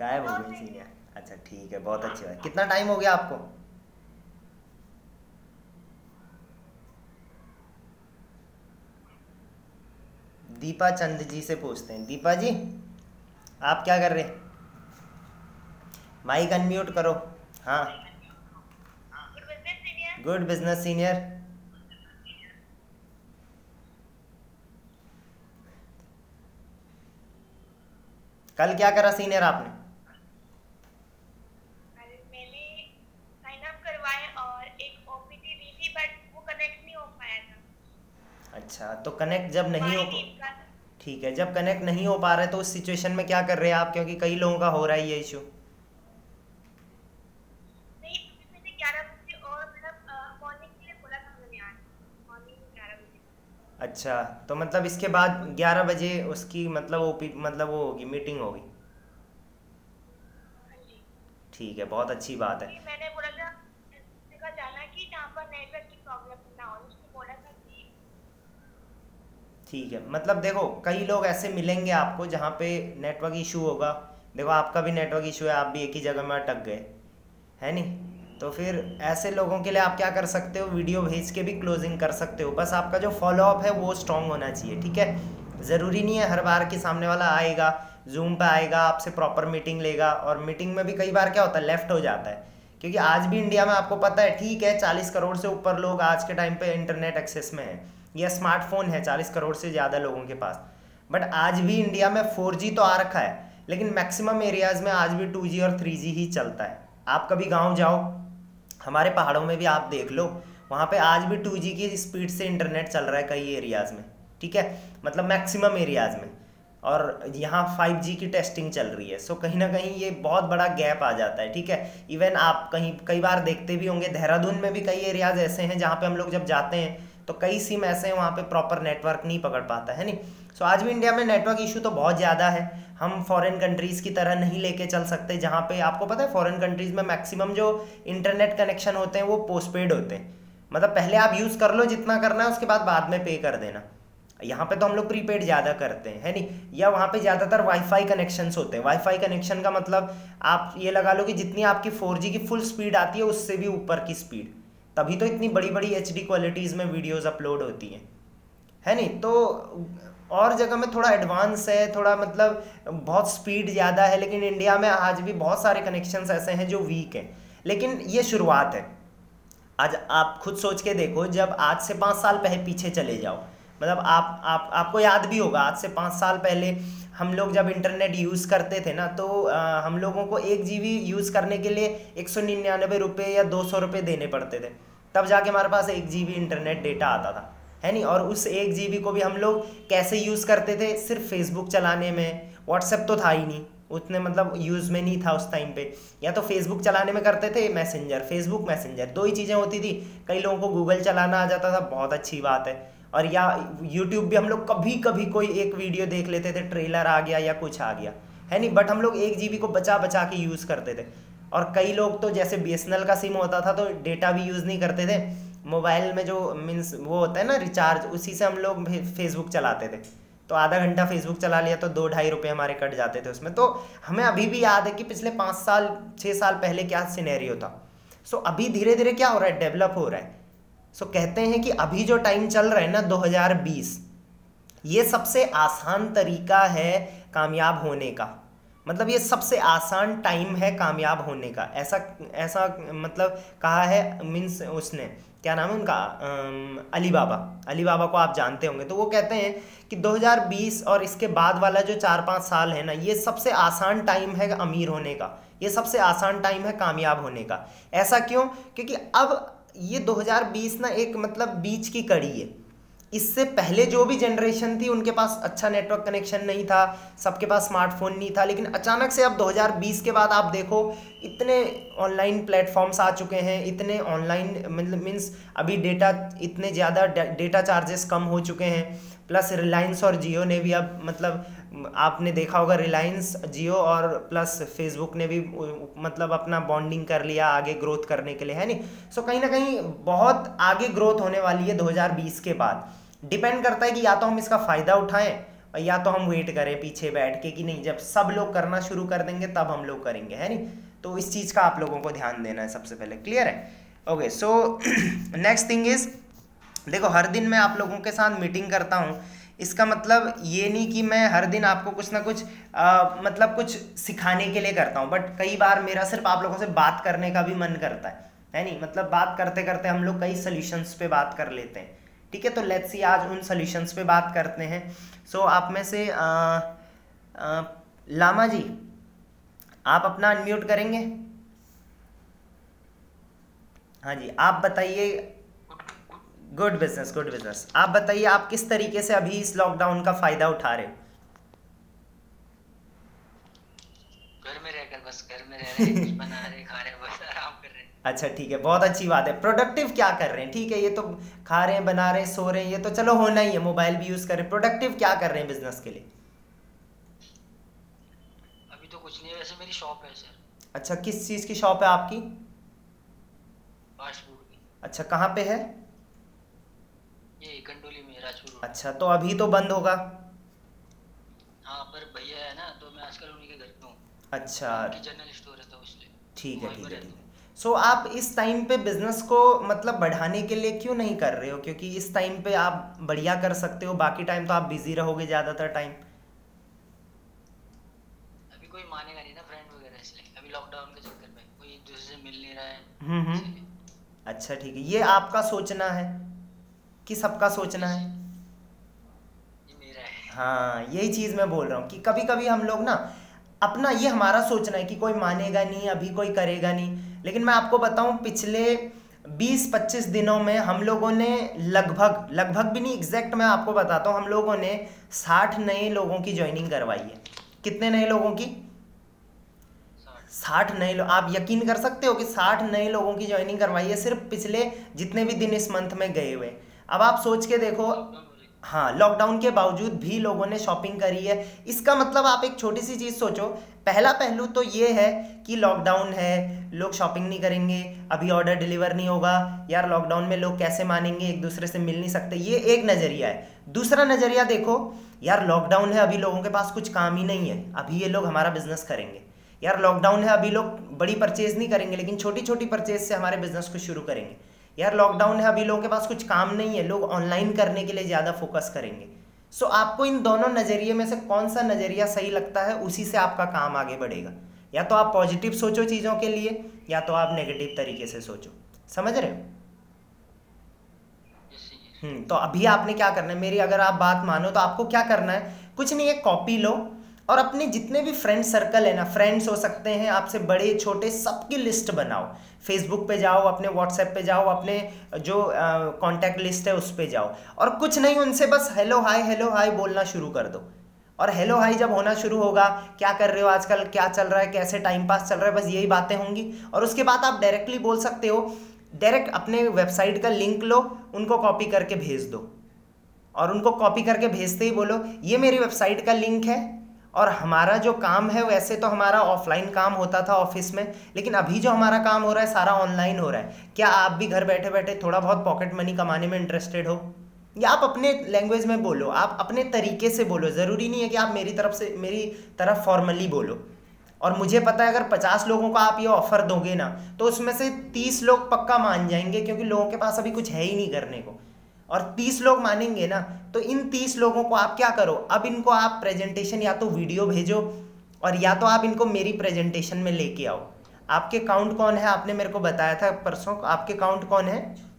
गायब हो गई सीनियर अच्छा ठीक है बहुत अच्छी बात। कितना टाइम हो गया आपको? दीपा चंद जी से पूछते हैं। दीपा जी आप क्या कर रहे हैं? माइक अनम्यूट करो। हाँ। गुड बिज़नेस सीनियर कल क्या करा सीनियर आपने? अच्छा तो कनेक्ट जब नहीं हो ठीक है जब कनेक्ट नहीं हो पा रहे तो उस सिचुएशन में क्या कर रहे हैं आप? क्योंकि कई लोगों का हो रहा है ये इशू अच्छा तो मतलब इसके बाद 11 बजे उसकी मतलब वो मतलब वो होगी मीटिंग होगी। हाँ ठीक है बहुत अच्छी बात है। मैंने बोला था जाना कि जहाँ पर नेटवर्क की प्रॉब्लम ना हो उसने बोला था ठीक है मतलब देखो कई लोग ऐसे मिलेंगे आपको जहाँ पे नेटवर्क इशू होगा। देखो आपका भी नेटवर्क इशू है आप भी एक ही जगह में अटक गए। है नहीं? तो फिर ऐसे लोगों के लिए आप क्या कर सकते हो? वीडियो भेज के भी क्लोजिंग कर सकते हो। बस आपका जो फॉलोअप है, वो स्ट्रॉन्ग होना चाहिए, ठीक है? ज़रूरी नहीं है, हर बार कि सामने वाला आएगा जूम पे आएगा, आपसे प्रॉपर मीटिंग लेगा, और मीटिंग में भी कई बार क्या होता है लेफ़्ट हो जाता है। क्योंकि आज भी इंडिया में आपको पता है, ठीक है, चालीस करोड़ से ऊपर लोग आज के टाइम पे इंटरनेट एक्सेस में है, या स्मार्टफ़ोन है, चालीस करोड़ से ज़्यादा लोगों के पास। बट आज भी इंडिया में फोर तो आ रखा है, लेकिन मैक्सिमम एरियाज़ में आज भी टू और थ्री ही चलता है। आप कभी गाँव जाओ हमारे पहाड़ों में भी आप देख लो, वहाँ पे आज भी टू जी की स्पीड से इंटरनेट चल रहा है कई एरियाज़ में, ठीक है? मतलब मैक्सिमम एरियाज़ में। और यहाँ फाइव जी की टेस्टिंग चल रही है सो कहीं ना कहीं ये बहुत बड़ा गैप आ जाता है, ठीक है? इवन आप कहीं, कई बार देखते भी होंगे, देहरादून में भी कई एरियाज़ ऐसे हैं जहाँ पे हम लोग जब जाते हैं तो कई सिम ऐसे हैं वहाँ पे प्रॉपर नेटवर्क नहीं पकड़ पाता है नहीं? सो so, आज भी इंडिया में नेटवर्क इशू तो बहुत ज़्यादा है। हम फॉरेन कंट्रीज़ की तरह नहीं लेके चल सकते जहाँ पे आपको पता है फॉरेन कंट्रीज़ में मैक्सिमम जो इंटरनेट कनेक्शन होते हैं वो पोस्टपेड होते हैं। मतलब पहले आप यूज़ कर लो जितना करना है उसके बाद बाद में पे कर देना। यहाँ पे तो हम लोग प्रीपेड ज़्यादा करते हैं है नहीं? या वहाँ पे ज़्यादातर वाईफाई कनेक्शंस होते हैं। वाईफाई कनेक्शन का मतलब आप ये लगा लो कि जितनी आपकी फोर की फुल स्पीड आती है उससे भी ऊपर की स्पीड तभी तो इतनी बड़ी बड़ी एच डी क्वालिटीज़ में वीडियोज़ अपलोड होती हैं। है नहीं? तो और जगह में थोड़ा एडवांस है, थोड़ा मतलब बहुत स्पीड ज़्यादा है, लेकिन इंडिया में आज भी बहुत सारे कनेक्शंस ऐसे हैं जो वीक हैं। लेकिन ये शुरुआत है। आज आप खुद सोच के देखो, जब आज से पाँच साल पहले पीछे चले जाओ मतलब आप आप, आपको याद भी होगा, आज से पाँच साल पहले हम लोग जब इंटरनेट यूज़ करते थे ना तो हम लोगों को एक जी बी यूज़ करने के लिए एक सौ निन्यानवे रुपये या दो सौ रुपये देने पड़ते थे। तब जाके हमारे पास एक जी बी इंटरनेट डेटा आता था। है नहीं? और उस एक जी बी को भी हम लोग कैसे यूज़ करते थे? सिर्फ़ फेसबुक चलाने में। व्हाट्सएप तो था ही नहीं। उतने मतलब यूज़ में नहीं था उस टाइम पे। या तो फेसबुक चलाने में करते थे मैसेंजर फेसबुक मैसेंजर दो ही चीज़ें होती थी। कई लोगों को गूगल चलाना आ जाता था, बहुत अच्छी बात है। और या यूट्यूब भी हम लोग कभी कभी कोई एक वीडियो देख लेते थे ट्रेलर आ गया या कुछ आ गया। है नहीं? बट हम लोग एक जीबी को बचा बचा के यूज़ करते थे। और कई लोग तो जैसे बी का सिम होता था तो डेटा भी यूज़ नहीं करते थे। मोबाइल में जो मीन्स वो होता है ना रिचार्ज उसी से हम लोग फेसबुक चलाते थे। तो आधा घंटा फेसबुक चला लिया तो दो ढाई रुपये हमारे कट जाते थे उसमें। तो हमें अभी भी याद है कि पिछले पाँच साल छः साल पहले क्या सिनेरियो था। सो अभी धीरे धीरे क्या हो रहा है? डेवलप हो रहा है। सो कहते हैं कि अभी जो टाइम चल रहा है ना 2020 ये सबसे आसान तरीका है कामयाब होने का। मतलब ये सबसे आसान टाइम है कामयाब होने का। ऐसा ऐसा मतलब कहा है मीन्स उसने, क्या नाम है उनका अली बाबा अली बाबा को आप जानते होंगे। तो वो कहते हैं कि 2020 और इसके बाद वाला जो चार पाँच साल है ना, ये सबसे आसान टाइम है अमीर होने का। ये सबसे आसान टाइम है कामयाब होने का। ऐसा क्यों? क्योंकि अब ये 2020 ना एक मतलब बीच की कड़ी है। इससे पहले जो भी जनरेशन थी, उनके पास अच्छा नेटवर्क कनेक्शन नहीं था, सबके पास स्मार्टफ़ोन नहीं था, लेकिन अचानक से अब 2020 के बाद आप देखो, इतने ऑनलाइन प्लेटफॉर्म्स आ चुके हैं, इतने ऑनलाइन मतलब मीन्स अभी डेटा इतने ज़्यादा डेटा चार्जेस कम हो चुके हैं प्लस रिलायंस और जियो ने भी अब मतलब आपने देखा होगा रिलायंस जियो और प्लस फेसबुक ने भी मतलब अपना बॉन्डिंग कर लिया आगे ग्रोथ करने के लिए, है नहीं? सो कहीं ना कहीं बहुत आगे ग्रोथ होने वाली है 2020 के बाद। डिपेंड करता है कि या तो हम इसका फ़ायदा उठाएँ या तो हम वेट करें पीछे बैठ के कि नहीं, जब सब लोग करना शुरू कर देंगे तब हम लोग करेंगे, है नहीं? तो इस चीज़ का आप लोगों को ध्यान देना है सबसे पहले क्लियर है? Okay so next thing is देखो हर दिन मैं आप लोगों के साथ मीटिंग करता हूँ। इसका मतलब ये नहीं कि मैं हर दिन आपको कुछ ना कुछ आ, मतलब कुछ सिखाने के लिए करता हूँ बट कई बार मेरा सिर्फ़ आप लोगों से बात करने का भी मन करता है है नहीं? मतलब बात करते करते हम लोग कई सोल्यूशंस पे बात कर लेते हैं ठीक है? तो लेट्स सी आज उन सोल्यूशंस पे बात करते हैं। सो so, आप में से आ, आ, लामा जी आप अपना अनम्यूट करेंगे? हाँ जी आप बताइए गुड बिज़नेस गुड बिज़नेस आप बताइए आप किस तरीके से अभी इस लॉकडाउन का फ़ायदा उठा रहे हो? घर में रहकर बस घर में रह रहे कुछ बना रहे खा रहे बस आराम कर रहे अच्छा ठीक है बहुत अच्छी बात है। प्रोडक्टिव क्या कर रहे हैं? ठीक है ये तो खा रहे हैं बना रहे हैं सो रहे हैं ये तो चलो होना ही है मोबाइल भी यूज़ कर रहे हैं। प्रोडक्टिव क्या कर रहे हैं बिज़नेस के लिए? अभी तो कुछ नहीं वैसे मेरी शॉप है सर अच्छा किस चीज़ की शॉप है आपकी? फास्ट फ़ूड की। अच्छा कहाँ पे है? ये कंडोली में राजपुर अच्छा तो अभी तो बंद होगा। हाँ पर भैया है ना तो मैं आजकल उन्हीं के घर पे हूँ। अच्छा। जनरल स्टोर है तो इसलिए। ठीक है ठीक है ठीक है। सो आप इस टाइम पे बिज़नेस को मतलब बढ़ाने के लिए क्यों नहीं कर रहे हो? क्योंकि इस टाइम पे आप बढ़िया कर सकते हो बाकी टाइम तो आप बिज़ी रहोगे ज़्यादातर टाइम अभी कोई मानेगा नहीं ना फ्रेंड वगैरह इसलिए। अभी लॉकडाउन के चक्कर में कोई दूसरे से मिल नहीं रहा है। हम्म हम्म। अच्छा ठीक है। ये आपका सोचना है। कि सबका सोचना है। है। यही चीज़ मैं बोल रहा हूँ कि कभी कभी हम लोग ना अपना ये हमारा सोचना है कि कोई मानेगा नहीं अभी कोई करेगा नहीं। लेकिन मैं आपको बताऊँ पिछले 20-25 दिनों में हम लोगों ने लगभग लगभग भी नहीं एग्जैक्ट मैं आपको बताता हूँ हम लोगों ने 60 नए लोगों की ज्वाइनिंग करवाई है। कितने नए लोगों की? साठ नए लोग आप यकीन कर सकते हो कि साठ नए लोगों की ज्वाइनिंग करवाई है सिर्फ़ पिछले जितने भी दिन इस मंथ में गए हुए। अब आप सोच के देखो हाँ लॉकडाउन के बावजूद भी लोगों ने शॉपिंग करी है। इसका मतलब आप एक छोटी सी चीज़ सोचो। पहला पहलू तो ये है कि लॉकडाउन है, लोग शॉपिंग नहीं करेंगे, अभी ऑर्डर डिलीवर नहीं होगा। यार लॉकडाउन में लोग कैसे मानेंगे, एक दूसरे से मिल नहीं सकते? ये एक नज़रिया है। दूसरा नज़रिया देखो, यार लॉकडाउन है, अभी लोगों के पास कुछ काम ही नहीं है। अभी ये लोग हमारा बिज़नेस करेंगे। यार लॉकडाउन है, अभी लोग बड़ी परचेज नहीं करेंगे, लेकिन छोटी छोटी परचेज से हमारे बिज़नेस को शुरू करेंगे। यार लॉकडाउन है अभी लोगों के पास कुछ काम नहीं है लोग ऑनलाइन करने के लिए ज़्यादा फोकस करेंगे। सो आपको इन दोनों नज़रिए में से कौन सा नज़रिया सही लगता है उसी से आपका काम आगे बढ़ेगा। या तो आप पॉजिटिव सोचो चीज़ों के लिए या तो आप नेगेटिव तरीके से सोचो। समझ रहे हो? हम्म तो अभी आपने क्या करना है? मेरी अगर आप बात मानो तो आपको क्या करना है? कुछ नहीं एक कॉपी लो और अपने जितने भी फ्रेंड सर्कल है ना फ्रेंड्स हो सकते हैं, आपसे बड़े, छोटे, सबकी लिस्ट बनाओ। फेसबुक पे जाओ, अपने व्हाट्सएप पे जाओ, अपने जो कांटेक्ट लिस्ट है उस पे जाओ। और कुछ नहीं, उनसे बस हेलो हाय हेलो हाय बोलना शुरू कर दो। और हेलो हाय जब होना शुरू होगा, क्या कर रहे हो आजकल, क्या चल रहा है, कैसे टाइम पास चल रहा है, बस यही बातें होंगी। और उसके बाद आप डायरेक्टली बोल सकते हो डायरेक्ट अपने वेबसाइट का लिंक लो, उनको कॉपी करके भेज दो। और उनको कॉपी करके भेजते ही बोलो, ये मेरी वेबसाइट का लिंक है और हमारा जो काम है, वैसे तो हमारा ऑफलाइन काम होता था ऑफ़िस में, लेकिन अभी जो हमारा काम हो रहा है, सारा ऑनलाइन हो रहा है। क्या आप भी घर बैठे बैठे थोड़ा बहुत पॉकेट मनी कमाने में इंटरेस्टेड हो? या आप अपने लैंग्वेज में बोलो, आप अपने तरीके से बोलो। ज़रूरी नहीं है कि आप मेरी तरफ़ से, मेरी तरफ़ फॉर्मली बोलो। और मुझे पता है, अगर पचास लोगों को आप ये ऑफ़र दोगे ना तो उसमें से तीस लोग पक्का मान जाएँगे, क्योंकि लोगों के पास अभी कुछ है ही नहीं करने को। और तीस लोग मानेंगे ना तो इन तीस लोगों को आप क्या करो? अब इनको आप प्रेजेंटेशन या तो वीडियो भेजो और या तो आप इनको मेरी प्रेजेंटेशन में लेके आओ। आपके काउंट कौन है? आपने मेरे को बताया था परसों, आपके काउंट कौन है?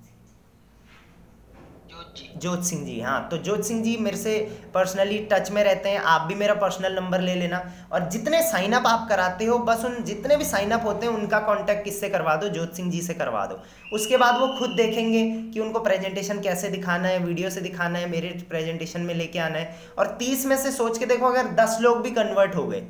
जोत सिंह जी हाँ तो जोत सिंह जी मेरे से पर्सनली टच में रहते हैं, आप भी मेरा पर्सनल नंबर ले लेना। और जितने साइन अप आप कराते हो, बस उन जितने भी साइन अप होते हैं, उनका कांटेक्ट किससे करवा दो? जोत सिंह जी से करवा दो। उसके बाद वो खुद देखेंगे कि उनको प्रेजेंटेशन कैसे दिखाना है वीडियो से दिखाना है, मेरे प्रेजेंटेशन में लेके आना है। और तीस में से सोच के देखो, अगर दस लोग भी कन्वर्ट हो गए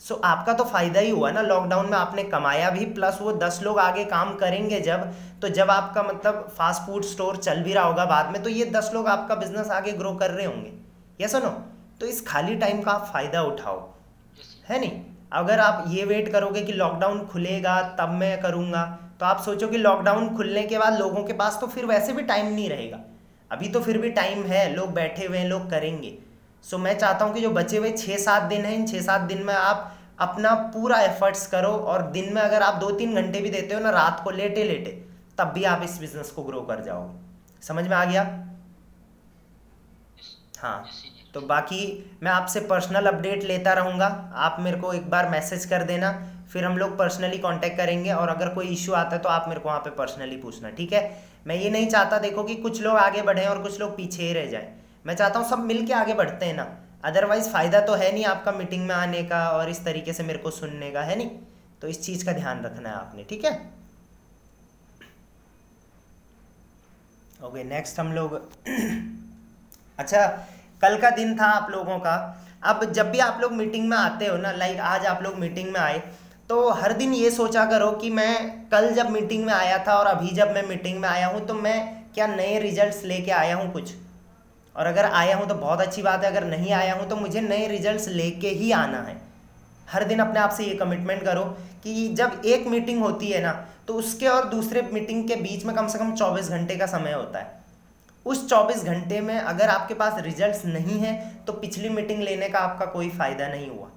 सो so, आपका तो फ़ायदा ही हुआ ना लॉकडाउन में आपने कमाया भी प्लस वो दस लोग आगे काम करेंगे जब तो जब आपका मतलब फास्ट फ़ूड स्टोर चल भी रहा होगा बाद में तो ये दस लोग आपका बिज़नेस आगे ग्रो कर रहे होंगे। ये सुनो तो इस खाली टाइम का आप फ़ायदा उठाओ। है नहीं? अगर आप ये वेट करोगे कि लॉकडाउन खुलेगा तब मैं करूँगा तो आप सोचो कि लॉकडाउन खुलने के बाद लोगों के पास तो फिर वैसे भी टाइम नहीं रहेगा। अभी तो फिर भी टाइम है लोग बैठे हुए हैं लोग करेंगे। सो मैं चाहता हूँ कि जो बचे हुए छः सात दिन हैं, इन छः सात दिन में आप अपना पूरा एफर्ट्स करो और दिन में अगर आप दो तीन घंटे भी देते हो ना, रात को लेटे लेटे तब भी आप इस बिज़नेस को ग्रो कर जाओगे। समझ में आ गया? हाँ तो बाकी मैं आपसे पर्सनल अपडेट लेता रहूँगा। आप मेरे को एक बार मैसेज कर देना, फिर हम लोग पर्सनली कांटेक्ट करेंगे और अगर कोई इशू आता है तो आप मेरे को वहाँ पे पर्सनली पूछना, ठीक है? मैं ये नहीं चाहता, देखो कि कुछ लोग आगे बढ़ें और कुछ लोग पीछे ही रह जाएँ। मैं चाहता हूँ सब मिल के आगे बढ़ते हैं ना। अदरवाइज़ फ़ायदा तो है नहीं आपका मीटिंग में आने का और इस तरीके से मेरे को सुनने का, है नहीं? तो इस चीज़ का ध्यान रखना है आपने, ठीक है? ओके नेक्स्ट हम लोग अच्छा कल का दिन था आप लोगों का। अब जब भी आप लोग मीटिंग में आते हो ना लाइक आज आप लोग मीटिंग में आए तो हर दिन ये सोचा करो कि मैं कल जब मीटिंग में आया था और अभी जब मैं मीटिंग में आया हूँ तो मैं क्या नए रिजल्ट्स लेके आया हूँ कुछ? और अगर आया हूँ तो बहुत अच्छी बात है, अगर नहीं आया हूँ तो मुझे नए रिजल्ट्स लेके ही आना है। हर दिन अपने आप से ये कमिटमेंट करो कि जब एक मीटिंग होती है ना तो उसके और दूसरे मीटिंग के बीच में कम से कम चौबीस घंटे का समय होता है। उस 24 घंटे में अगर आपके पास रिजल्ट्स नहीं है तो पिछली मीटिंग लेने का आपका कोई फ़ायदा नहीं हुआ।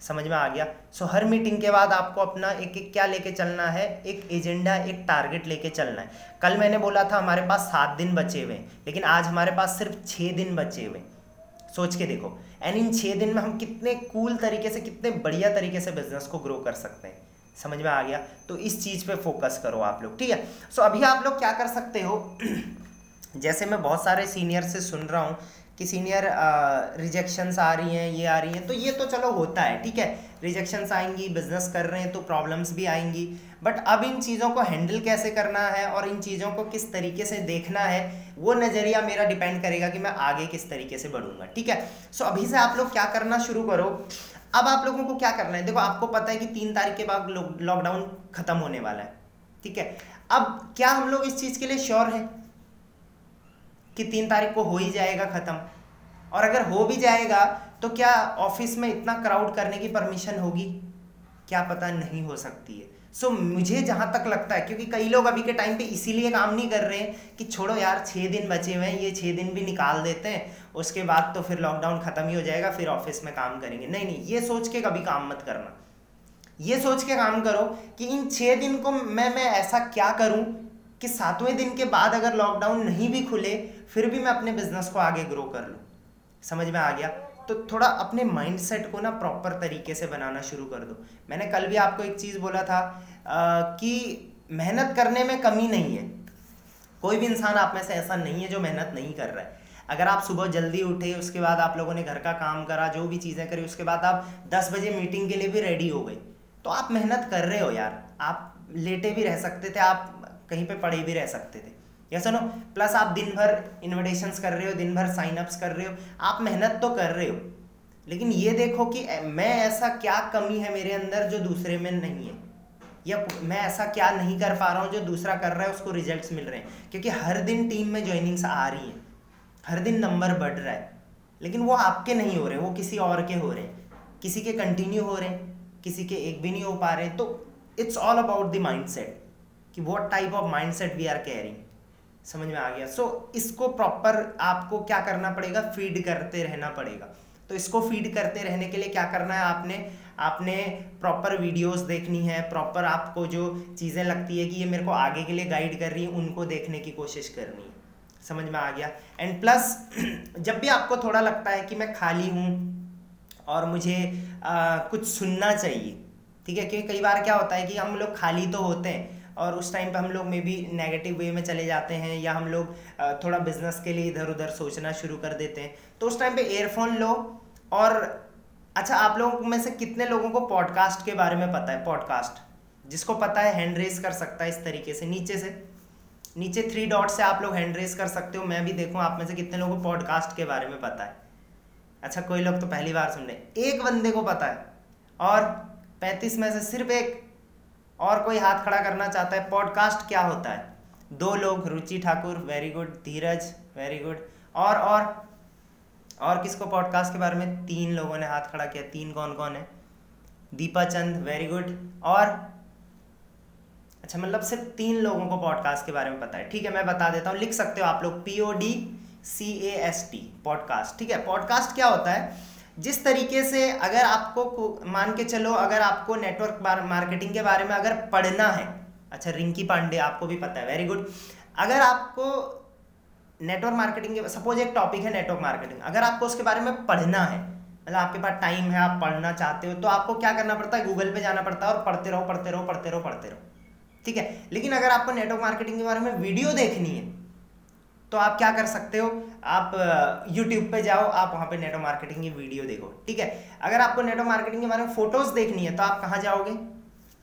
समझ में आ गया। सो हर मीटिंग के बाद आपको अपना एक एक क्या लेके चलना है? एक एजेंडा एक टारगेट लेके चलना है। कल मैंने बोला था, हमारे पास सात दिन बचे हुए लेकिन आज हमारे पास सिर्फ़ छः दिन बचे हुए सोच के देखो। एंड इन छः दिन में हम कितने कूल तरीके से, कितने बढ़िया तरीके से बिज़नेस को ग्रो कर सकते हैं। समझ में आ गया? तो इस चीज़ पे फोकस करो आप लोग, ठीक है? सो अभी आप लोग क्या कर सकते हो? जैसे मैं बहुत सारे सीनियर से सुन रहा हूँ कि सीनियर रिजेक्शंस आ रही हैं, ये आ रही हैं तो ये तो चलो होता है, ठीक है? रिजेक्शंस आएँगी बिज़नेस कर रहे हैं तो प्रॉब्लम्स भी आएँगी। बट अब इन चीज़ों को हैंडल कैसे करना है और इन चीज़ों को किस तरीके से देखना है, वो नज़रिया मेरा डिपेंड करेगा कि मैं आगे किस तरीके से बढ़ूँगा, ठीक है? सो अभी से आप लोग क्या करना शुरू करो। अब आप लोगों को क्या करना है? देखो, आपको पता है कि तीन तारीख के बाद लॉकडाउन खत्म होने वाला है, ठीक है? अब क्या हम लोग इस चीज़ के लिए श्योर हैं? कि तीन तारीख को हो ही जाएगा ख़त्म। और अगर हो भी जाएगा तो क्या ऑफ़िस में इतना क्राउड करने की परमिशन होगी? क्या पता नहीं हो सकती है। सो so, मुझे जहाँ तक लगता है क्योंकि कई लोग अभी के टाइम पे इसीलिए काम नहीं कर रहे हैं कि छोड़ो यार छः दिन बचे हुए हैं ये छः दिन भी निकाल देते हैं उसके बाद तो फिर लॉकडाउन ख़त्म ही हो जाएगा फिर ऑफ़िस में काम करेंगे। नहीं नहीं ये सोच के कभी काम मत करना। ये सोच के काम करो कि इन छः दिन को मैं मैं ऐसा क्या करूँ कि सातवें दिन के बाद अगर लॉकडाउन नहीं भी खुले फिर भी मैं अपने बिज़नेस को आगे ग्रो कर लूँ। समझ में आ गया? तो थोड़ा अपने माइंडसेट को ना प्रॉपर तरीके से बनाना शुरू कर दो। मैंने कल भी आपको एक चीज़ बोला था आ, कि मेहनत करने में कमी नहीं है। कोई भी इंसान आप में से ऐसा नहीं है जो मेहनत नहीं कर रहा है। अगर आप सुबह जल्दी उठे उसके बाद आप लोगों ने घर का काम करा जो भी चीज़ें करी उसके बाद आप दस बजे मीटिंग के लिए भी रेडी हो गए। तो आप मेहनत कर रहे हो यार। आप लेटे भी रह सकते थे आप कहीं पे पढ़े भी रह सकते थे। या सुनो प्लस आप दिन भर इन्विटेशंस कर रहे हो, दिन भर साइनअप्स कर रहे हो, आप मेहनत तो कर रहे हो, लेकिन ये देखो कि मैं ऐसा क्या कमी है मेरे अंदर जो दूसरे में नहीं है? या मैं ऐसा क्या नहीं कर पा रहा हूँ जो दूसरा कर रहा है, उसको रिजल्ट्स मिल रहे हैं? क्योंकि हर दिन टीम में ज्वाइनिंग्स आ रही हैं। हर दिन नंबर बढ़ रहा है। लेकिन वो आपके नहीं हो रहे, वो किसी और के हो रहे हैं। किसी के कंटिन्यू हो रहे हैं, किसी के एक भी नहीं हो पा रहे तो it's all about the mindset कि what type of mindset we are carrying समझ में आ गया? सो so, इसको प्रॉपर आपको क्या करना पड़ेगा? फ़ीड करते रहना पड़ेगा। तो इसको फ़ीड करते रहने के लिए क्या करना है? आपने आपने प्रॉपर वीडियोस देखनी है प्रॉपर आपको जो चीज़ें लगती है कि ये मेरे को आगे के लिए गाइड कर रही है उनको देखने की कोशिश करनी है। समझ में आ गया? एंड प्लस जब भी आपको थोड़ा लगता है कि मैं खाली हूँ और मुझे आ, कुछ सुनना चाहिए ठीक है? क्योंकि कई बार क्या होता है कि हम लोग खाली तो होते हैं और उस टाइम पे हम लोग मे बी नेगेटिव वे में चले जाते हैं या हम लोग थोड़ा बिज़नेस के लिए इधर उधर सोचना शुरू कर देते हैं। तो उस टाइम पे एयरफोन लो और अच्छा आप लोगों में से कितने लोगों को पॉडकास्ट के बारे में पता है? पॉडकास्ट जिसको पता है हैंड रेस कर सकता है इस तरीके से, नीचे से। नीचे थ्री डॉट से आप लोग हैंड रेस कर सकते हो, मैं भी देखूँ आप में से कितने लोगों को पॉडकास्ट के बारे में पता है। अच्छा कोई लोग तो पहली बार सुन रहे एक बंदे को पता है और पैंतीस में से सिर्फ़ एक और कोई हाथ खड़ा करना चाहता है पॉडकास्ट क्या होता है? दो लोग, Ruchi Thakur very good Dheeraj very good और और और किसको पॉडकास्ट के बारे में? तीन लोगों ने हाथ खड़ा किया, तीन कौन कौन है? दीपा चंद वेरी गुड और अच्छा मतलब सिर्फ़ तीन लोगों को पॉडकास्ट के बारे में पता है। ठीक है, मैं बता देता हूँ, लिख सकते हो आप लोग P O D C A S T podcast ठीक है? पॉडकास्ट क्या होता है? जिस तरीके से अगर आपको मान के चलो, अगर आपको नेटवर्क मार्केटिंग के बारे में अगर पढ़ना है अच्छा रिंकी पांडे, आपको भी पता है वेरी गुड अगर आपको नेटवर्क मार्केटिंग के सपोज़ एक टॉपिक है नेटवर्क मार्केटिंग अगर आपको उसके बारे में पढ़ना है मतलब आपके पास टाइम है, आप पढ़ना चाहते हो तो आपको क्या करना पड़ता है? गूगल पे जाना पड़ता है और पढ़ते रहो पढ़ते रहो पढ़ते रहो पढ़ते रहो, ठीक है? लेकिन अगर आपको नेटवर्क मार्केटिंग के बारे में वीडियो देखनी है तो आप क्या कर सकते हो? आप यूट्यूब पे जाओ, आप वहाँ पे नेटो मार्केटिंग की वीडियो देखो, ठीक है? अगर आपको नेटो मार्केटिंग के बारे में फ़ोटोज़ देखनी है तो आप कहाँ जाओगे?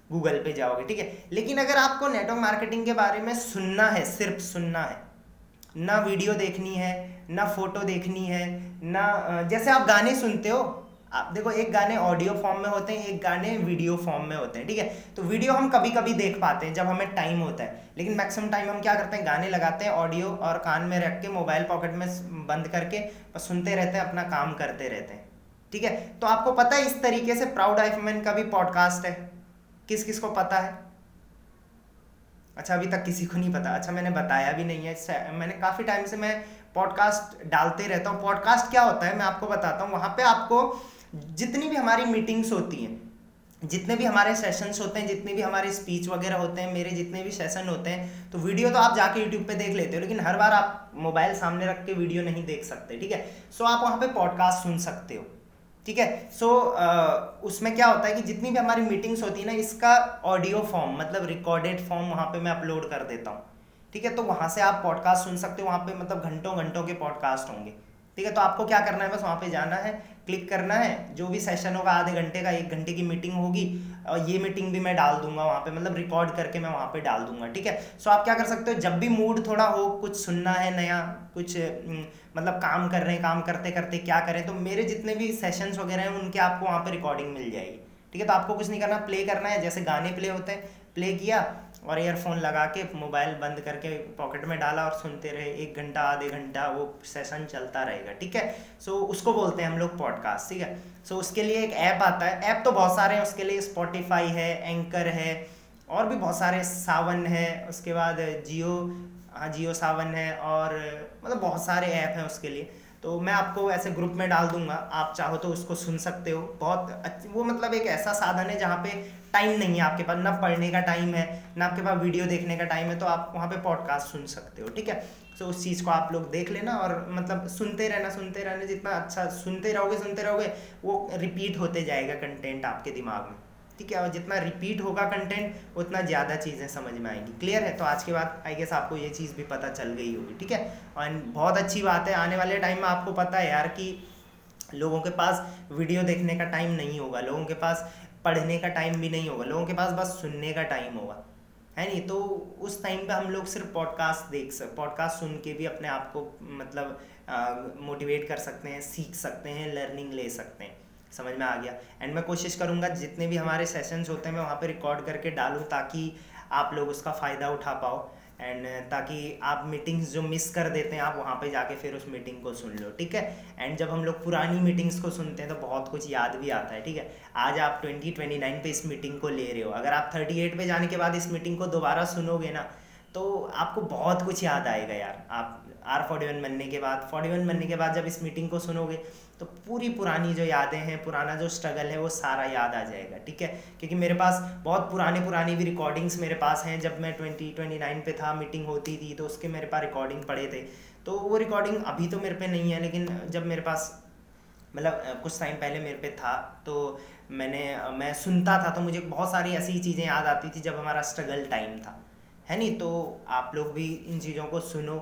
गूगल पे जाओगे, ठीक है? लेकिन अगर आपको नेटो मार्केटिंग के बारे में सुनना है, सिर्फ़ सुनना है, ना वीडियो देखनी है, ना फ़ोटो देखनी है, ना जैसे आप गाने सुनते हो आप देखो, एक गाने ऑडियो फॉर्म में होते हैं, एक गाने वीडियो फॉर्म में होते हैं, ठीक है? तो वीडियो हम कभी कभी देख पाते हैं जब हमें टाइम होता है। लेकिन मैक्सिमम टाइम हम क्या करते हैं? गाने लगाते हैं ऑडियो और कान में रख के मोबाइल पॉकेट में बंद करके, बस सुनते रहते हैं, अपना काम करते रहते हैं, ठीक है? तो आपको पता है इस तरीके से प्राउड आइफ मैन का भी पॉडकास्ट है। किस किस को पता है? अच्छा अभी तक किसी को नहीं पता। अच्छा मैंने बताया भी नहीं है मैंने काफ़ी टाइम से मैं पॉडकास्ट डालते रहता हूँ। पॉडकास्ट क्या होता है? मैं आपको बताता हूँ। वहाँ पे आपको जितनी भी हमारी मीटिंग्स होती हैं, जितने भी हमारे सेशंस होते हैं, जितने भी हमारे स्पीच वगैरह होते हैं, मेरे जितने भी सेशन होते हैं तो वीडियो तो आप जाके यूट्यूब पे देख लेते हो, लेकिन हर बार आप मोबाइल सामने रख के वीडियो नहीं देख सकते, ठीक है? सो आप वहाँ पे पॉडकास्ट सुन सकते हो, ठीक है? सो उसमें क्या होता है कि जितनी भी हमारी मीटिंग्स होती है ना, इसका ऑडियो फॉर्म मतलब रिकॉर्डेड फॉर्म वहाँ पे मैं अपलोड कर देता हूँ, ठीक है? तो वहाँ से आप पॉडकास्ट सुन सकते हो, वहाँ पे मतलब घंटों घंटों के पॉडकास्ट होंगे। ठीक है तो आपको क्या करना है? बस वहाँ पे जाना है, क्लिक करना है। जो भी सेशन होगा, आधे घंटे का, एक घंटे की मीटिंग होगी, और ये मीटिंग भी मैं डाल दूँगा वहाँ पे। मतलब रिकॉर्ड करके मैं वहाँ पे डाल दूँगा, ठीक है? सो आप क्या कर सकते हो? जब भी मूड थोड़ा हो, कुछ सुनना है नया, कुछ मतलब काम कर रहे हैं, काम करते करते क्या करें तो मेरे जितने भी सेशंस वगैरह हैं, उनके आपको वहाँ पर रिकॉर्डिंग मिल जाएगी। ठीक है तो आपको कुछ नहीं करना प्ले करना है। जैसे गाने प्ले होते हैं प्ले किया और ईयरफोन लगा के मोबाइल बंद करके पॉकेट में डाला और सुनते रहे। एक घंटा आधे घंटा वो सेशन चलता रहेगा ठीक है? सो so, उसको बोलते हैं हम लोग पॉडकास्ट ठीक है? सो so, उसके लिए एक ऐप आता है। ऐप तो बहुत सारे हैं उसके लिए स्पॉटिफाई है एंकर है और भी बहुत सारे सावन है। उसके बाद जियो हाँ जियो सावन है और मतलब बहुत सारे ऐप हैं उसके लिए। तो मैं आपको ऐसे ग्रुप में डाल दूँगा। आप चाहो तो उसको सुन सकते हो। बहुत वो मतलब एक ऐसा साधन है जहाँ पे टाइम नहीं है आपके पास। ना पढ़ने का टाइम है, ना आपके पास वीडियो देखने का टाइम है तो आप वहाँ पे पॉडकास्ट सुन सकते हो, ठीक है? तो उस चीज़ को आप लोग देख लेना और मतलब सुनते रहना सुनते रहना। जितना अच्छा सुनते रहोगे सुनते रहोगे, वो रिपीट होते जाएगा कंटेंट आपके दिमाग में। ठीक है और जितना रिपीट होगा कंटेंट उतना ज़्यादा चीज़ें समझ में आएँगी। क्लियर है? तो आज के बाद आई गेस आपको ये चीज़ भी पता चल गई होगी, ठीक है? और बहुत अच्छी बात है, आने वाले टाइम में आपको पता है यार कि लोगों के पास वीडियो देखने का टाइम नहीं होगा, लोगों के पास पढ़ने का टाइम भी नहीं होगा, लोगों के पास बस सुनने का टाइम होगा। है नहीं? तो उस टाइम पे हम लोग सिर्फ़ पॉडकास्ट देख सक पॉडकास्ट सुन के भी अपने आप को मतलब मोटिवेट कर सकते हैं, सीख सकते हैं लर्निंग ले सकते हैं। समझ में आ गया। एंड मैं कोशिश करूँगा जितने भी हमारे सेशंस होते हैं, मैं वहाँ पर रिकॉर्ड करके डालूँ ताकि आप लोग उसका फ़ायदा उठा पाओ। एंड ताकि आप मीटिंग्स जो मिस कर देते हैं, आप वहाँ पे जाके फिर उस मीटिंग को सुन लो, ठीक है? एंड जब हम लोग पुरानी मीटिंग्स को सुनते हैं तो बहुत कुछ याद भी आता है, ठीक है? आज आप ट्वेंटी ट्वेंटी नाइन पे इस मीटिंग को ले रहे हो। अगर आप थर्टी एट पे जाने के बाद इस मीटिंग को दोबारा सुनोगे ना तो आपको बहुत कुछ याद आएगा यार। आप, आर फोर्टी वन बनने के बाद फोर्टी वन बनने के बाद जब इस मीटिंग को सुनोगे तो पूरी पुरानी जो यादें हैं, पुराना जो स्ट्रगल है, वो सारा याद आ जाएगा, ठीक है? क्योंकि मेरे पास बहुत पुराने, पुरानी भी रिकॉर्डिंग्स मेरे पास हैं। जब मैं ट्वेंटी ट्वेंटी नाइन पे था मीटिंग होती थी तो उसके मेरे पास रिकॉर्डिंग पड़े थे। तो वो रिकॉर्डिंग अभी तो मेरे पे नहीं है, लेकिन जब मेरे पास मतलब कुछ टाइम पहले मेरे पे था तो मैंने मैं सुनता था तो मुझे बहुत सारी ऐसी चीज़ें याद आती थी जब हमारा स्ट्रगल टाइम था। है नहीं तो आप लोग भी इन चीज़ों को सुनो।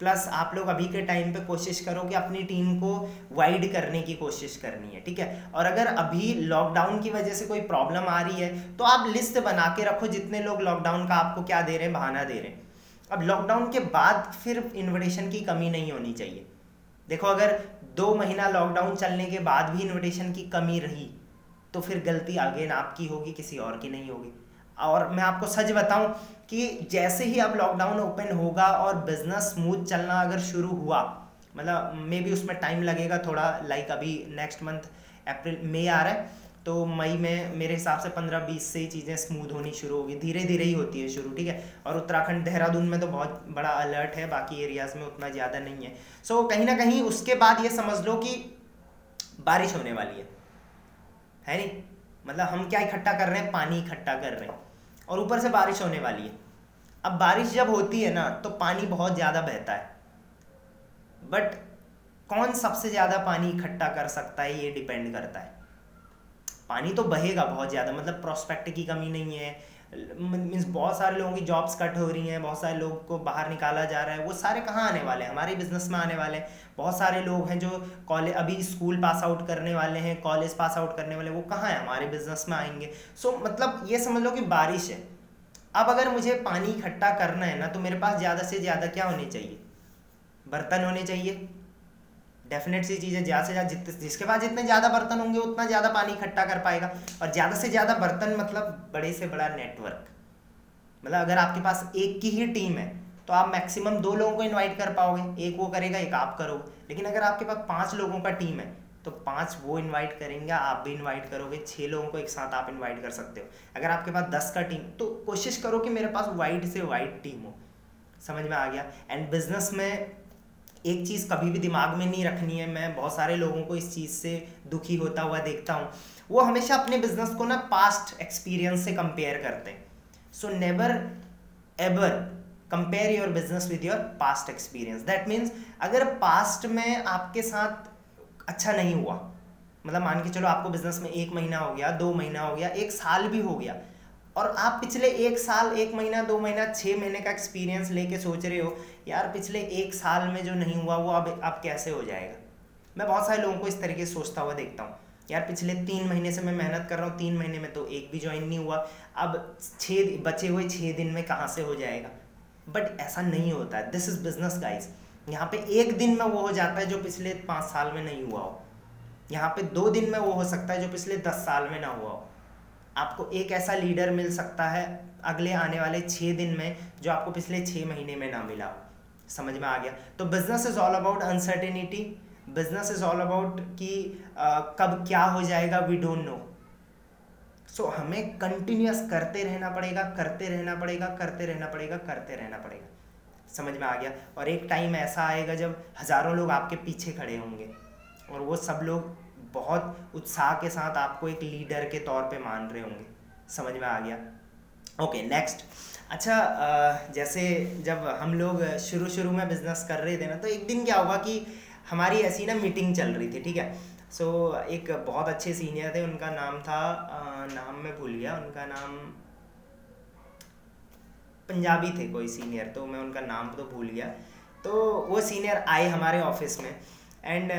प्लस आप लोग अभी के टाइम पे कोशिश करो कि अपनी टीम को वाइड करने की कोशिश करनी है, ठीक है? और अगर अभी लॉकडाउन की वजह से कोई प्रॉब्लम आ रही है तो आप लिस्ट बना के रखो जितने लोग लॉकडाउन का आपको क्या दे रहे हैं, बहाना दे रहे हैं। अब लॉकडाउन के बाद फिर इन्विटेशन की कमी नहीं होनी चाहिए। देखो, अगर दो महीना लॉकडाउन चलने के बाद भी इन्विटेशन की कमी रही तो फिर गलती अगेन आपकी होगी, किसी और की नहीं होगी। और मैं आपको सच बताऊँ कि जैसे ही अब लॉकडाउन ओपन होगा और बिज़नेस स्मूथ चलना अगर शुरू हुआ मतलब मे भी उसमें टाइम लगेगा थोड़ा लाइक अभी नेक्स्ट मंथ अप्रैल मई आ रहा है तो मई में मेरे हिसाब से पंद्रह बीस से ही चीज़ें स्मूथ होनी शुरू होगी धीरे धीरे ही होती है शुरू ठीक है? और उत्तराखंड देहरादून में तो बहुत बड़ा अलर्ट है बाकी एरियाज़ में उतना ज़्यादा नहीं है। सो so, कहीं ना कहीं उसके बाद ये समझ लो कि बारिश होने वाली है। है नहीं? मतलब हम क्या इकट्ठा कर रहे हैं? पानी इकट्ठा कर रहे हैं। और ऊपर से बारिश होने वाली है। अब बारिश जब होती है ना तो पानी बहुत ज़्यादा बहता है। बट कौन सबसे ज़्यादा पानी इकट्ठा कर सकता है, ये डिपेंड करता है। पानी तो बहेगा बहुत ज़्यादा मतलब प्रोस्पेक्ट की कमी नहीं है मीन्स बहुत सारे लोगों की जॉब्स कट हो रही हैं बहुत सारे लोगों को बाहर निकाला जा रहा है वो सारे कहाँ आने वाले हैं? हमारे बिज़नेस में आने वाले हैं। बहुत सारे लोग हैं जो कॉलेज अभी स्कूल पास आउट करने वाले हैं कॉलेज पास आउट करने वाले वो कहाँ हैं? हमारे बिज़नेस में आएँगे। सो so, मतलब ये समझ लो कि बारिश है। अब अगर मुझे पानी इकट्ठा करना है ना तो मेरे पास ज़्यादा से ज़्यादा क्या होने चाहिए? बर्तन होने चाहिए। डेफिनेट सी चीज़ है ज़्यादा से ज़्यादा जितने जिसके पास जितने ज़्यादा बर्तन होंगे, उतना ज़्यादा पानी इकट्ठा कर पाएगा। और ज़्यादा से ज़्यादा बर्तन मतलब बड़े से बड़ा नेटवर्क मतलब अगर आपके पास एक की ही टीम है तो आप मैक्सिमम दो लोगों को इनवाइट कर पाओगे। एक वो करेगा, एक आप करोगे। लेकिन अगर आपके पास पाँच लोगों का टीम है तो पाँच वो इनवाइट करेंगे, आप भी इनवाइट करोगे। छः लोगों को एक साथ आप इनवाइट कर सकते हो। अगर आपके पास दस का टीम तो कोशिश करो कि मेरे पास वाइड से वाइड टीम हो। समझ में आ गया? एंड बिज़नेस में एक चीज़ कभी भी दिमाग में नहीं रखनी है। मैं बहुत सारे लोगों को इस चीज़ से दुखी होता हुआ देखता हूँ। वो हमेशा अपने बिज़नेस को ना पास्ट एक्सपीरियंस से कंपेयर करते हैं। So never ever compare your business with your past experience that means अगर पास्ट में आपके साथ अच्छा नहीं हुआ मतलब मान के चलो आपको बिज़नेस में एक महीना हो गया, दो महीना हो गया, एक साल भी हो गया, और आप पिछले एक साल, एक महीना, दो महीना छः महीने का एक्सपीरियंस लेके सोच रहे हो यार पिछले एक साल में जो नहीं हुआ, वो अब अब कैसे हो जाएगा? मैं बहुत सारे लोगों को इस तरीके से सोचता हुआ देखता हूँ। यार पिछले तीन महीने से मैं मेहनत कर रहा हूँ, तीन महीने में तो एक भी ज्वाइन नहीं हुआ। अब छः बचे हुए छः दिन में कहाँ से हो जाएगा? बट ऐसा नहीं होता है। दिस इज़ बिज़नेस गाइज़ यहाँ पे एक दिन में वो हो जाता है जो पिछले पाँच साल में नहीं हुआ हो। यहाँ पे दो दिन में वो हो सकता है जो पिछले दस साल में ना हुआ हो। आपको एक ऐसा लीडर मिल सकता है अगले आने वाले छः दिन में जो आपको पिछले छः महीने में ना मिला हो। समझ में आ गया। तो business is all about uncertainty business is all about कि कब क्या हो जाएगा वी डोंट नो सो हमें कंटिन्यूस करते रहना पड़ेगा, करते रहना पड़ेगा, करते रहना पड़ेगा, करते रहना पड़ेगा। समझ में आ गया? और एक टाइम ऐसा आएगा जब हज़ारों लोग आपके पीछे खड़े होंगे। और वो सब लोग बहुत उत्साह के साथ आपको एक लीडर के तौर पे मान रहे होंगे। समझ में आ गया? ओके नेक्स्ट अच्छा जैसे जब हम लोग शुरू शुरू में बिज़नेस कर रहे थे ना तो एक दिन क्या हुआ कि हमारी ऐसी ना मीटिंग चल रही थी ठीक है? सो so, एक बहुत अच्छे सीनियर थे उनका नाम था नाम मैं भूल गया उनका नाम पंजाबी थे कोई सीनियर तो मैं उनका नाम तो भूल गया। तो वो सीनियर आए हमारे ऑफ़िस में एंड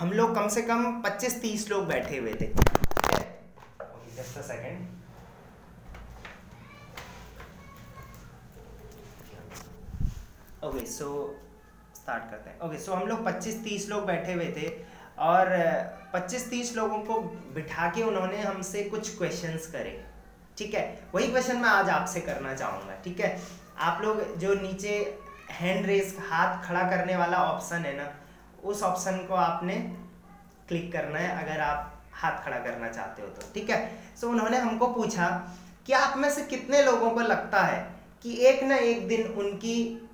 हम लोग कम से कम 25-30 लोग बैठे हुए थे just a second okay so start करते हैं. ओके सो हम लोग 25-30 लोग बैठे हुए थे और 25-30 लोगों को बिठा के उन्होंने हमसे कुछ क्वेश्चंस करे. ठीक है? वही क्वेश्चन मैं आज आपसे करना चाहूँगा. ठीक है? आप लोग जो नीचे हैंड रेस हाथ खड़ा करने वाला ऑप्शन है ना उस ऑप्शन को आपने क्लिक करना है अगर आप हाथ खड़ा करना चाहते हो तो. ठीक है? सो so, उन्होंने हमको पूछा कि आप में से कितने लोगों को लगता है कि एक ना एक दिन उनकी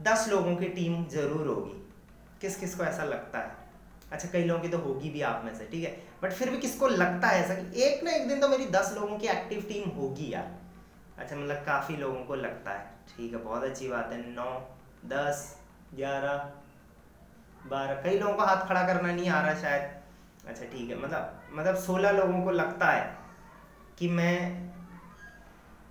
दस लोगों की टीम ज़रूर होगी। किस किस को ऐसा लगता है? अच्छा कई लोगों की तो होगी भी आप में से, ठीक है? बट फिर भी किसको लगता है ऐसा कि एक ना एक दिन तो मेरी दस लोगों की एक्टिव टीम होगी यार। अच्छा मतलब काफ़ी लोगों को लगता है। ठीक है, बहुत अच्छी बात है। नौ, दस, ग्यारह, बारह। कई लोगों को हाथ खड़ा करना नहीं आ रहा शायद। अच्छा ठीक है मतलब मतलब सोलह लोगों को लगता है कि मैं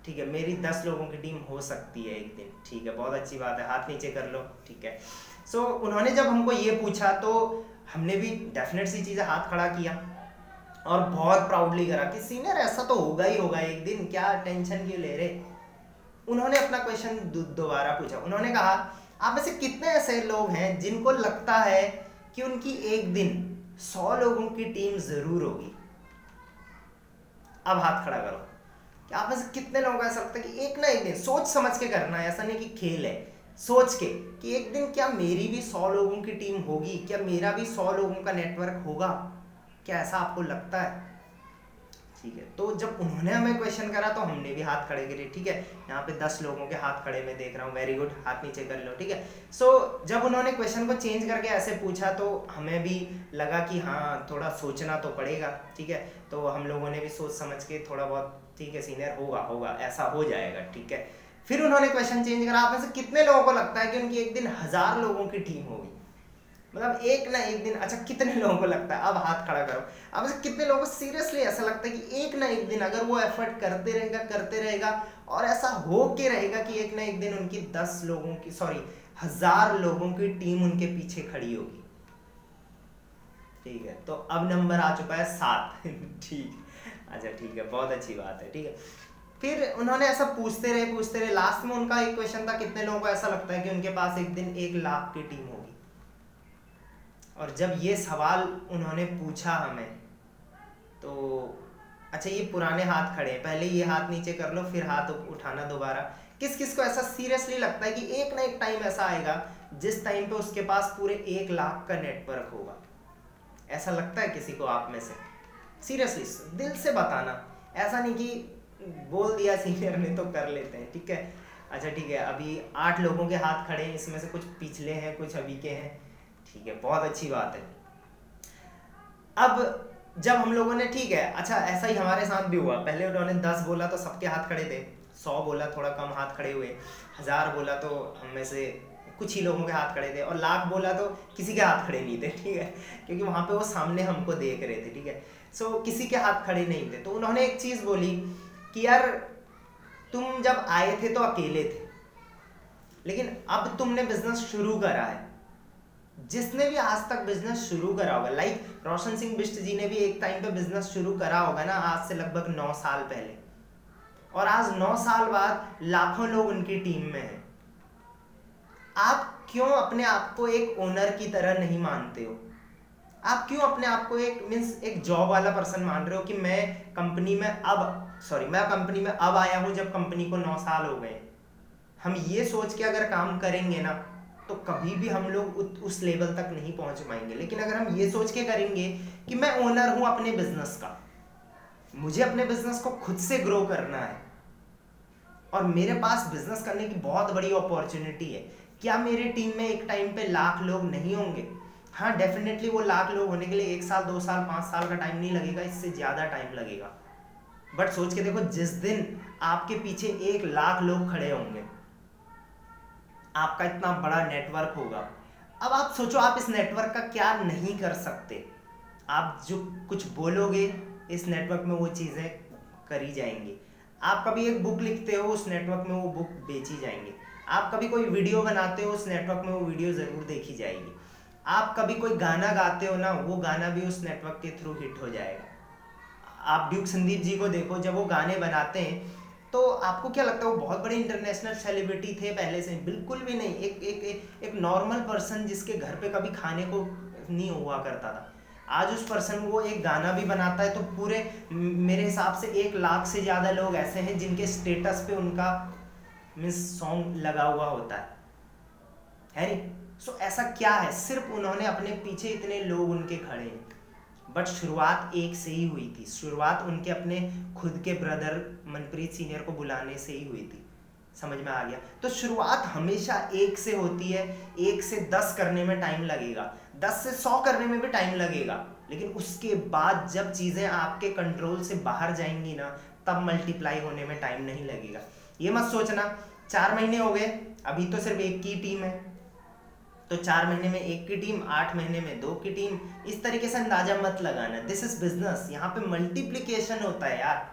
ठीक है मेरी दस लोगों की टीम हो सकती है एक दिन। ठीक है बहुत अच्छी बात है हाथ नीचे कर लो ठीक है। सो so, उन्होंने जब हमको ये पूछा तो हमने भी डेफिनेट सी चीज़ें हाथ खड़ा किया और बहुत प्राउडली करा कि सीनियर ऐसा तो होगा ही होगा एक दिन क्या टेंशन क्यों ले रहे? उन्होंने अपना क्वेश्चन दोबारा पूछा। उन्होंने कहा आप में से कितने ऐसे लोग हैं जिनको लगता है कि उनकी एक दिन सौ लोगों की टीम ज़रूर होगी? अब हाथ खड़ा करो। कि आप में से कितने लोगों को ऐसा लगता है कि एक ना एक दिन सोच समझ के करना है ऐसा नहीं कि खेल है। सोच के कि एक दिन क्या मेरी भी सौ लोगों की टीम होगी क्या मेरा भी सौ लोगों का नेटवर्क होगा क्या ऐसा आपको लगता है? ठीक है तो जब उन्होंने हमें क्वेश्चन करा तो हमने भी हाथ खड़े करे ठीक है? यहाँ पे दस लोगों के हाथ खड़े मैं देख रहा हूँ वेरी गुड हाथ नीचे कर लो ठीक है? सो so, जब उन्होंने क्वेश्चन को चेंज करके ऐसे पूछा तो हमें भी लगा कि हाँ थोड़ा सोचना तो पड़ेगा ठीक है? तो हम लोगों ने भी सोच समझ के थोड़ा बहुत ठीक है सीनियर होगा होगा, ऐसा हो जाएगा, ठीक है? फिर उन्होंने क्वेश्चन चेंज करा। आप में से कितने लोगों को लगता है कि उनकी एक दिन हज़ार लोगों की टीम होगी? मतलब एक ना एक दिन अच्छा कितने लोगों को लगता है? अब हाथ खड़ा करो। अब ऐसे कितने लोगों को सीरियसली ऐसा लगता है कि एक ना एक दिन अगर वो एफर्ट करते रहेगा करते रहेगा और ऐसा हो के रहेगा कि एक ना एक दिन उनकी दस लोगों की सॉरी हज़ार लोगों की टीम उनके पीछे खड़ी होगी। ठीक है तो अब नंबर आ चुका है सात। ठीक। अच्छा ठीक है, बहुत अच्छी बात है, ठीक है। फिर उन्होंने ऐसा पूछते रहे पूछते रहे लास्ट में उनका एक क्वेश्चन था, कितने लोगों को ऐसा लगता है कि उनके पास एक दिन एक लाख की टीम होगी? और जब ये सवाल उन्होंने पूछा हमें तो अच्छा ये पुराने हाथ खड़े हैं, पहले ये हाथ नीचे कर लो, फिर हाथ उठाना दोबारा। किस किस को ऐसा सीरियसली लगता है कि एक ना एक टाइम ऐसा आएगा, जिस टाइम पे उसके पास पूरे एक लाख का नेटवर्क होगा? ऐसा लगता है किसी को आप में से? सीरियसली दिल से बताना। ऐसा नहीं कि बोल दिया सीनियर ने तो कर लेते हैं, ठीक है? अच्छा ठीक है, अभी आठ लोगों के हाथ खड़े हैं, इसमें से कुछ पिछले हैं, कुछ अभी के हैं। ठीक है, बहुत अच्छी बात है। अब जब हम लोगों ने, ठीक है अच्छा ऐसा ही हमारे साथ भी हुआ। पहले उन्होंने दस बोला तो सबके हाथ खड़े थे। सौ बोला, थोड़ा कम हाथ खड़े हुए। हज़ार बोला तो हम में से कुछ ही लोगों के हाथ खड़े थे। और लाख बोला तो किसी के हाथ खड़े नहीं थे, ठीक है? क्योंकि वहाँ पे वो सामने हमको देख रहे थे, ठीक है? सो किसी के हाथ खड़े नहीं थे। तो उन्होंने एक चीज़ बोली कि यार, तुम जब आए थे तो अकेले थे। लेकिन अब तुमने बिज़नेस शुरू करा है। जिसने भी आज तक बिज़नेस शुरू करा होगा लाइक रोशन सिंह बिष्ट जी ने भी एक टाइम पे बिज़नेस शुरू करा होगा ना, आज से लगभग नौ साल पहले। और आज नौ साल बाद लाखों लोग उनकी टीम में हैं। आप क्यों अपने आप को एक ओनर की तरह नहीं मानते हो? आप क्यों अपने आप को एक मीन्स एक जॉब वाला पर्सन मान रहे हो कि मैं कंपनी में अब सॉरी मैं कंपनी में अब आया हूँ जब कंपनी को नौ साल हो गए। हम ये सोच के अगर काम करेंगे ना तो कभी भी हम लोग उस लेवल तक नहीं पहुँच पाएँगे। लेकिन अगर हम ये सोच के करेंगे कि मैं ओनर हूँ अपने बिज़नेस का, मुझे अपने बिज़नेस को खुद से ग्रो करना है, और मेरे पास बिज़नेस करने की बहुत बड़ी अपॉर्चुनिटी है, क्या मेरी टीम में एक टाइम पे लाख लोग नहीं होंगे? हाँ डेफिनेटली वो लाख लोग होने के लिए एक साल, दो साल, पाँच साल का टाइम नहीं लगेगा, इससे ज़्यादा टाइम लगेगा। बट सोच के देखो, जिस दिन आपके पीछे एक लाख लोग खड़े होंगे, आपका इतना बड़ा नेटवर्क होगा। अब आप सोचो, आप इस नेटवर्क का क्या नहीं कर सकते? आप जो कुछ बोलोगे, इस नेटवर्क में वो चीज़ें करी जाएँगी। आप कभी एक बुक लिखते हो, उस नेटवर्क में वो बुक बेची जाएँगी। आप कभी कोई वीडियो बनाते हो, उस नेटवर्क में वो वीडियो ज़रूर देखी जाएगी। आप कभी कोई गाना गाते हो ना वो गाना भी उस नेटवर्क के थ्रू हिट हो जाएगा। आप ड्यूक संदीप जी को देखो जब वो गाने बनाते हैं तो आपको क्या लगता है वो बहुत बड़े इंटरनेशनल सेलिब्रिटी थे पहले से? बिल्कुल भी नहीं। एक एक एक, एक नॉर्मल पर्सन जिसके घर पे कभी खाने को नहीं हुआ करता था। आज उस पर्सन वो एक गाना भी बनाता है तो पूरे मेरे हिसाब से एक लाख से ज़्यादा लोग ऐसे हैं जिनके स्टेटस पे उनका मीन्स सॉन्ग लगा हुआ होता है। है नहीं? सो ऐसा क्या है? सिर्फ़ उन्होंने अपने पीछे इतने लोग उनके खड़े। हैं बट शुरुआत एक से ही हुई थी। शुरुआत उनके अपने खुद के ब्रदर मनप्रीत सीनियर को बुलाने से ही हुई थी। समझ में आ गया? तो शुरुआत हमेशा एक से होती है। एक से दस करने में टाइम लगेगा। दस से सौ करने में भी टाइम लगेगा। लेकिन उसके बाद जब चीज़ें आपके कंट्रोल से बाहर जाएँगी ना, तब मल्टीप्लाई होने में टाइम नहीं लगेगा। ये मत सोचना। चार महीने हो गए। अभी तो सिर्फ़ एक की टीम है। तो चार महीने में एक की टीम, आठ महीने में दो की टीम। इस तरीके से अंदाज़ा मत लगाना। दिस इज़ बिज़नेस यहाँ पे मल्टीप्लीकेशन होता है यार।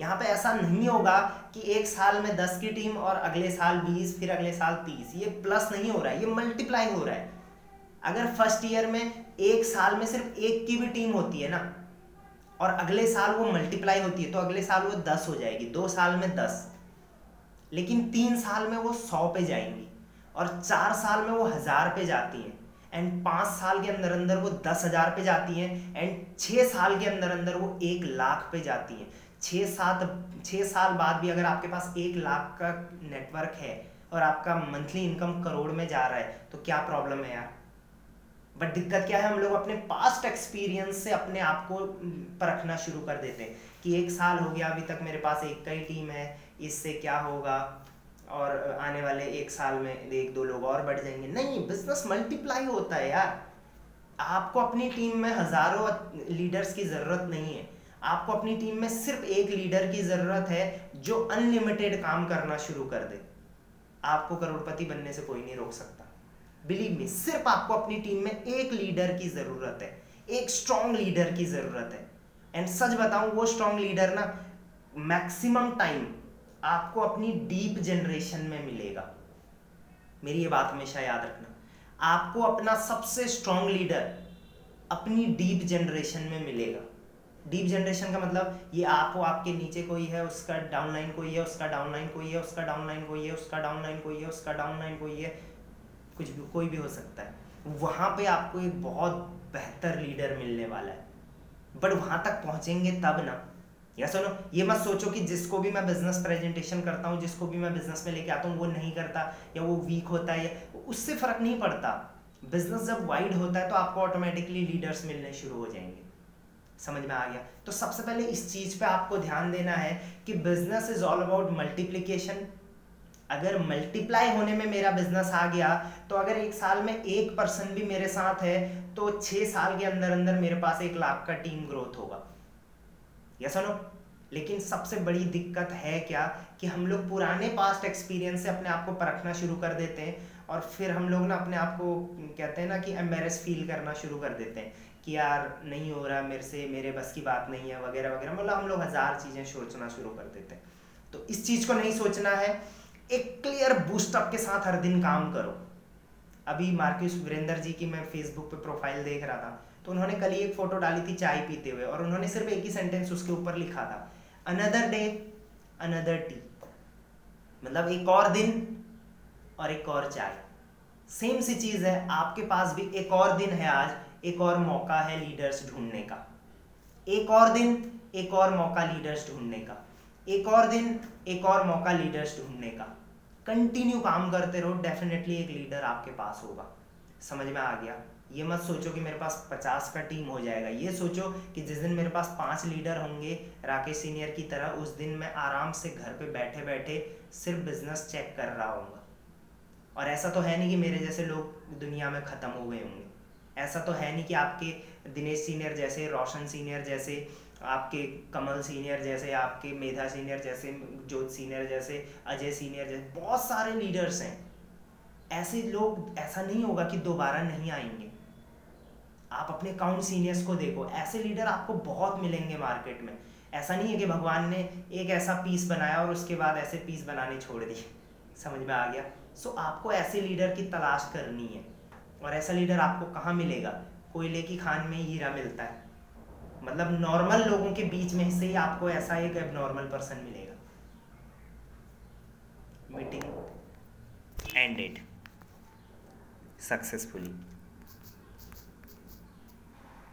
यहाँ पे ऐसा नहीं होगा कि एक साल में दस की टीम और अगले साल बीस, फिर अगले साल तीस। ये प्लस नहीं हो रहा है। ये मल्टीप्लाई हो रहा है। अगर फ़र्स्ट ईयर में एक साल में सिर्फ़ एक की भी टीम होती है ना, और अगले साल वो मल्टीप्लाई होती है तो अगले साल वो दस हो जाएगी। दो साल में दस। लेकिन तीन साल में वो सौ पे जाएँगी। और चार साल में वो हज़ार पे जाती हैं। एंड पाँच साल के अंदर अंदर वो दस हज़ार पे जाती हैं। एंड छः साल के अंदर अंदर वो एक लाख पे जाती हैं। छः सात छः साल बाद भी अगर आपके पास एक लाख का नेटवर्क है और आपका मंथली इनकम करोड़ में जा रहा है तो क्या प्रॉब्लम है यार? बट दिक्कत क्या है? हम लोग अपने पास्ट एक्सपीरियंस से अपने आप को परखना शुरू कर देते हैं कि एक साल हो गया, अभी तक मेरे पास एक कई टीम है, इससे क्या होगा? और आने वाले एक साल में एक दो लोग और बढ़ जाएँगे। नहीं बिज़नेस मल्टीप्लाई होता है यार। आपको अपनी टीम में हज़ारों लीडर्स की ज़रूरत नहीं है। आपको अपनी टीम में सिर्फ़ एक लीडर की ज़रूरत है जो अनलिमिटेड काम करना शुरू कर दे। आपको करोड़पति बनने से कोई नहीं रोक सकता। बिलीव मी सिर्फ़ आपको अपनी टीम में एक लीडर की ज़रूरत है। एक स्ट्रॉन्ग लीडर की ज़रूरत है। एंड सच बताऊँ, वो स्ट्रॉन्ग लीडर ना मैक्सिमम टाइम आपको अपनी डीप जनरेशन में मिलेगा। मेरी ये बात हमेशा याद रखना। आपको अपना सबसे स्ट्रॉन्ग लीडर अपनी डीप जनरेशन में मिलेगा। डीप जनरेशन का मतलब ये आप हो आपके नीचे कोई है, उसका डाउनलाइन कोई है, उसका डाउनलाइन कोई है, उसका डाउनलाइन कोई है, उसका डाउनलाइन कोई है, उसका डाउनलाइन कोई है, कुछ भी, कोई भी हो सकता है। वहाँ पे आपको एक बहुत बेहतर लीडर मिलने वाला है। बट वहाँ तक पहुँचेंगे तब ना। या सुनो, ये मत सोचो कि जिसको भी मैं बिज़नेस प्रेजेंटेशन करता हूँ, जिसको भी मैं बिज़नेस में लेके आता हूँ, वो नहीं करता, या वो वीक होता है, या उससे फ़र्क नहीं पड़ता। बिज़नेस जब वाइड होता है तो आपको ऑटोमेटिकली लीडर्स मिलने शुरू हो जाएँगे। समझ में आ गया? तो सबसे पहले इस चीज़ पे आपको ध्यान देना है कि business is all about multiplication अगर मल्टीप्लाई होने में मेरा बिज़नेस आ गया तो अगर एक साल में एक पर्सन भी मेरे साथ है तो छह साल के अंदर अंदर मेरे पास एक लाख का टीम ग्रोथ होगा। यस नो लेकिन सबसे बड़ी दिक्कत है क्या कि हम लोग पुराने पास्ट एक्सपीरियंस से अपने आप को परखना शुरू कर देते हैं और फिर हम लोग ना अपने आप को कहते हैं ना कि एम्बेरस फील करना शुरू कर देते हैं कि यार नहीं हो रहा मेरे से, मेरे बस की बात नहीं है वगैरह वगैरह। मतलब हम लोग हज़ार चीज़ें सोचना शुरू कर देते हैं। तो इस चीज़ को नहीं सोचना है। एक क्लियर बूस्टअप के साथ हर दिन काम करो। अभी मार्क्यूस वीरेंद्र जी की मैं फेसबुक पे प्रोफ़ाइल देख रहा था। तो उन्होंने कल ही एक फ़ोटो डाली थी चाय पीते हुए और उन्होंने सिर्फ़ एक ही सेंटेंस उसके ऊपर लिखा था अनदर डे अनदर टी मतलब एक और दिन और एक और चाय। सेम सी चीज़ है, आपके पास भी एक और दिन है आज, एक और मौका है लीडर्स ढूँढने का। एक और दिन, एक और मौका लीडर्स ढूँढने का। एक और दिन, एक और मौका लीडर्स ढूँढने का। कंटिन्यू काम करते रहो डेफिनेटली एक लीडर आपके पास होगा। समझ में आ गया? ये मत सोचो कि मेरे पास पचास का टीम हो जाएगा। ये सोचो कि जिस दिन मेरे पास पाँच लीडर होंगे राकेश सीनियर की तरह, उस दिन मैं आराम से घर पे बैठे बैठे सिर्फ़ बिज़नेस चेक कर रहा हूँ और ऐसा तो है नहीं कि मेरे जैसे लोग दुनिया में ख़त्म हो गए होंगे। ऐसा तो है नहीं कि आपके दिनेश सीनियर जैसे, रोशन सीनियर जैसे, आपके कमल सीनियर जैसे, आपके मेधा सीनियर जैसे जोत सीनियर जैसे, अजय सीनियर जैसे, बहुत सारे लीडर्स हैं। ऐसे लोग, ऐसा नहीं होगा कि दोबारा नहीं आएँगे। आप अपने काउंट सीनियर्स को देखो। ऐसे लीडर आपको बहुत मिलेंगे मार्केट में। ऐसा नहीं है कि भगवान ने एक ऐसा पीस बनाया और उसके बाद ऐसे पीस बनाने छोड़ दिए। समझ में आ गया? सो so, आपको ऐसे लीडर की तलाश करनी है। और ऐसा लीडर आपको कहाँ मिलेगा? कोयले की खान में हीरा मिलता है। मतलब नॉर्मल लोगों के बीच में से ही आपको ऐसा एक एबनॉर्मल पर्सन मिलेगा। Meeting ended successfully